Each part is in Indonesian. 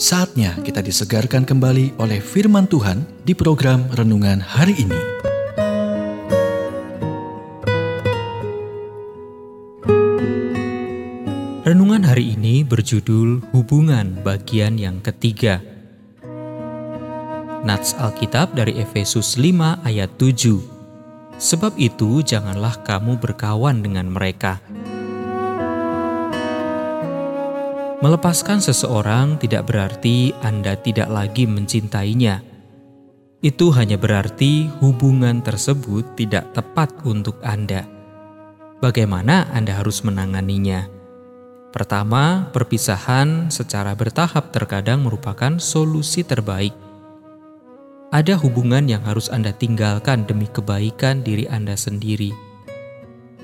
Saatnya kita disegarkan kembali oleh firman Tuhan di program renungan hari ini. Renungan hari ini berjudul Hubungan bagian yang ketiga. Nats Alkitab dari Efesus 5 ayat 7. Sebab itu janganlah kamu berkawan dengan mereka Melepaskan seseorang tidak berarti Anda tidak lagi mencintainya. Itu hanya berarti hubungan tersebut tidak tepat untuk Anda. Bagaimana Anda harus menanganinya? Pertama, perpisahan secara bertahap terkadang merupakan solusi terbaik. Ada hubungan yang harus Anda tinggalkan demi kebaikan diri Anda sendiri.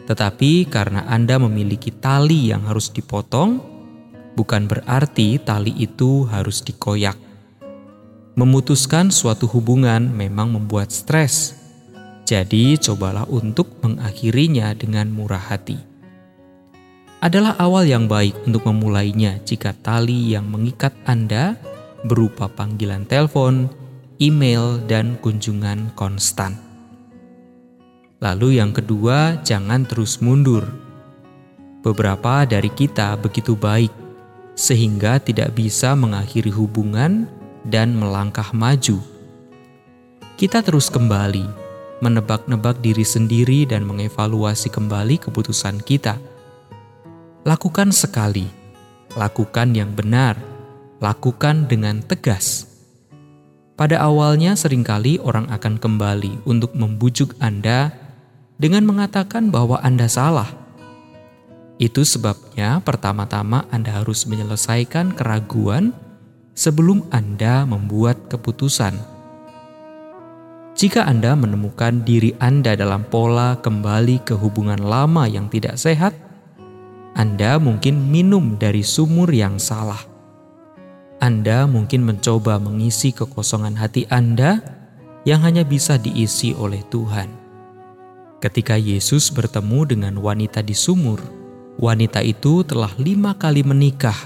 Tetapi karena Anda memiliki tali yang harus dipotong, bukan berarti tali itu harus dikoyak. Memutuskan suatu hubungan memang membuat stres, jadi cobalah untuk mengakhirinya dengan murah hati. Adalah awal yang baik untuk memulainya jika tali yang mengikat Anda berupa panggilan telepon, email, dan kunjungan konstan. Lalu, yang kedua, jangan terus mundur. Beberapa dari kita begitu baik sehingga tidak bisa mengakhiri hubungan dan melangkah maju. Kita terus kembali menebak-nebak diri sendiri dan mengevaluasi kembali keputusan kita. Lakukan sekali, lakukan yang benar, lakukan dengan tegas. Pada awalnya, sering kali orang akan kembali untuk membujuk Anda dengan mengatakan bahwa Anda salah itu sebabnya pertama-tama Anda harus menyelesaikan keraguan sebelum Anda membuat keputusan. Jika Anda menemukan diri Anda dalam pola kembali ke hubungan lama yang tidak sehat, Anda mungkin minum dari sumur yang salah. Anda mungkin mencoba mengisi kekosongan hati Anda yang hanya bisa diisi oleh Tuhan. Ketika Yesus bertemu dengan wanita di sumur, wanita itu telah lima kali menikah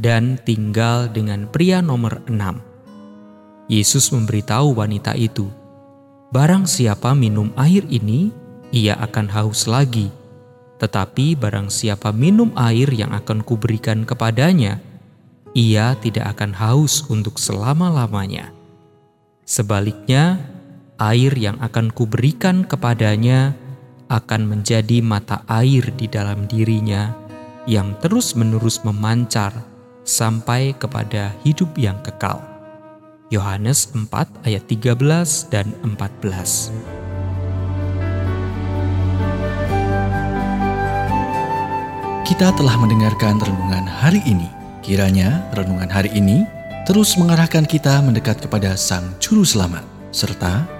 dan tinggal dengan pria nomor enam. Yesus memberitahu wanita itu, Barang siapa minum air ini, ia akan haus lagi. Tetapi barang siapa minum air yang akan kuberikan kepadanya, ia tidak akan haus untuk selama-lamanya. Sebaliknya, air yang akan kuberikan kepadanya akan menjadi mata air di dalam dirinya yang terus-menerus memancar sampai kepada hidup yang kekal. Yohanes 4 ayat 13 dan 14. Kita telah mendengarkan renungan hari ini. Kiranya renungan hari ini terus mengarahkan kita mendekat kepada Sang Juru Selamat, serta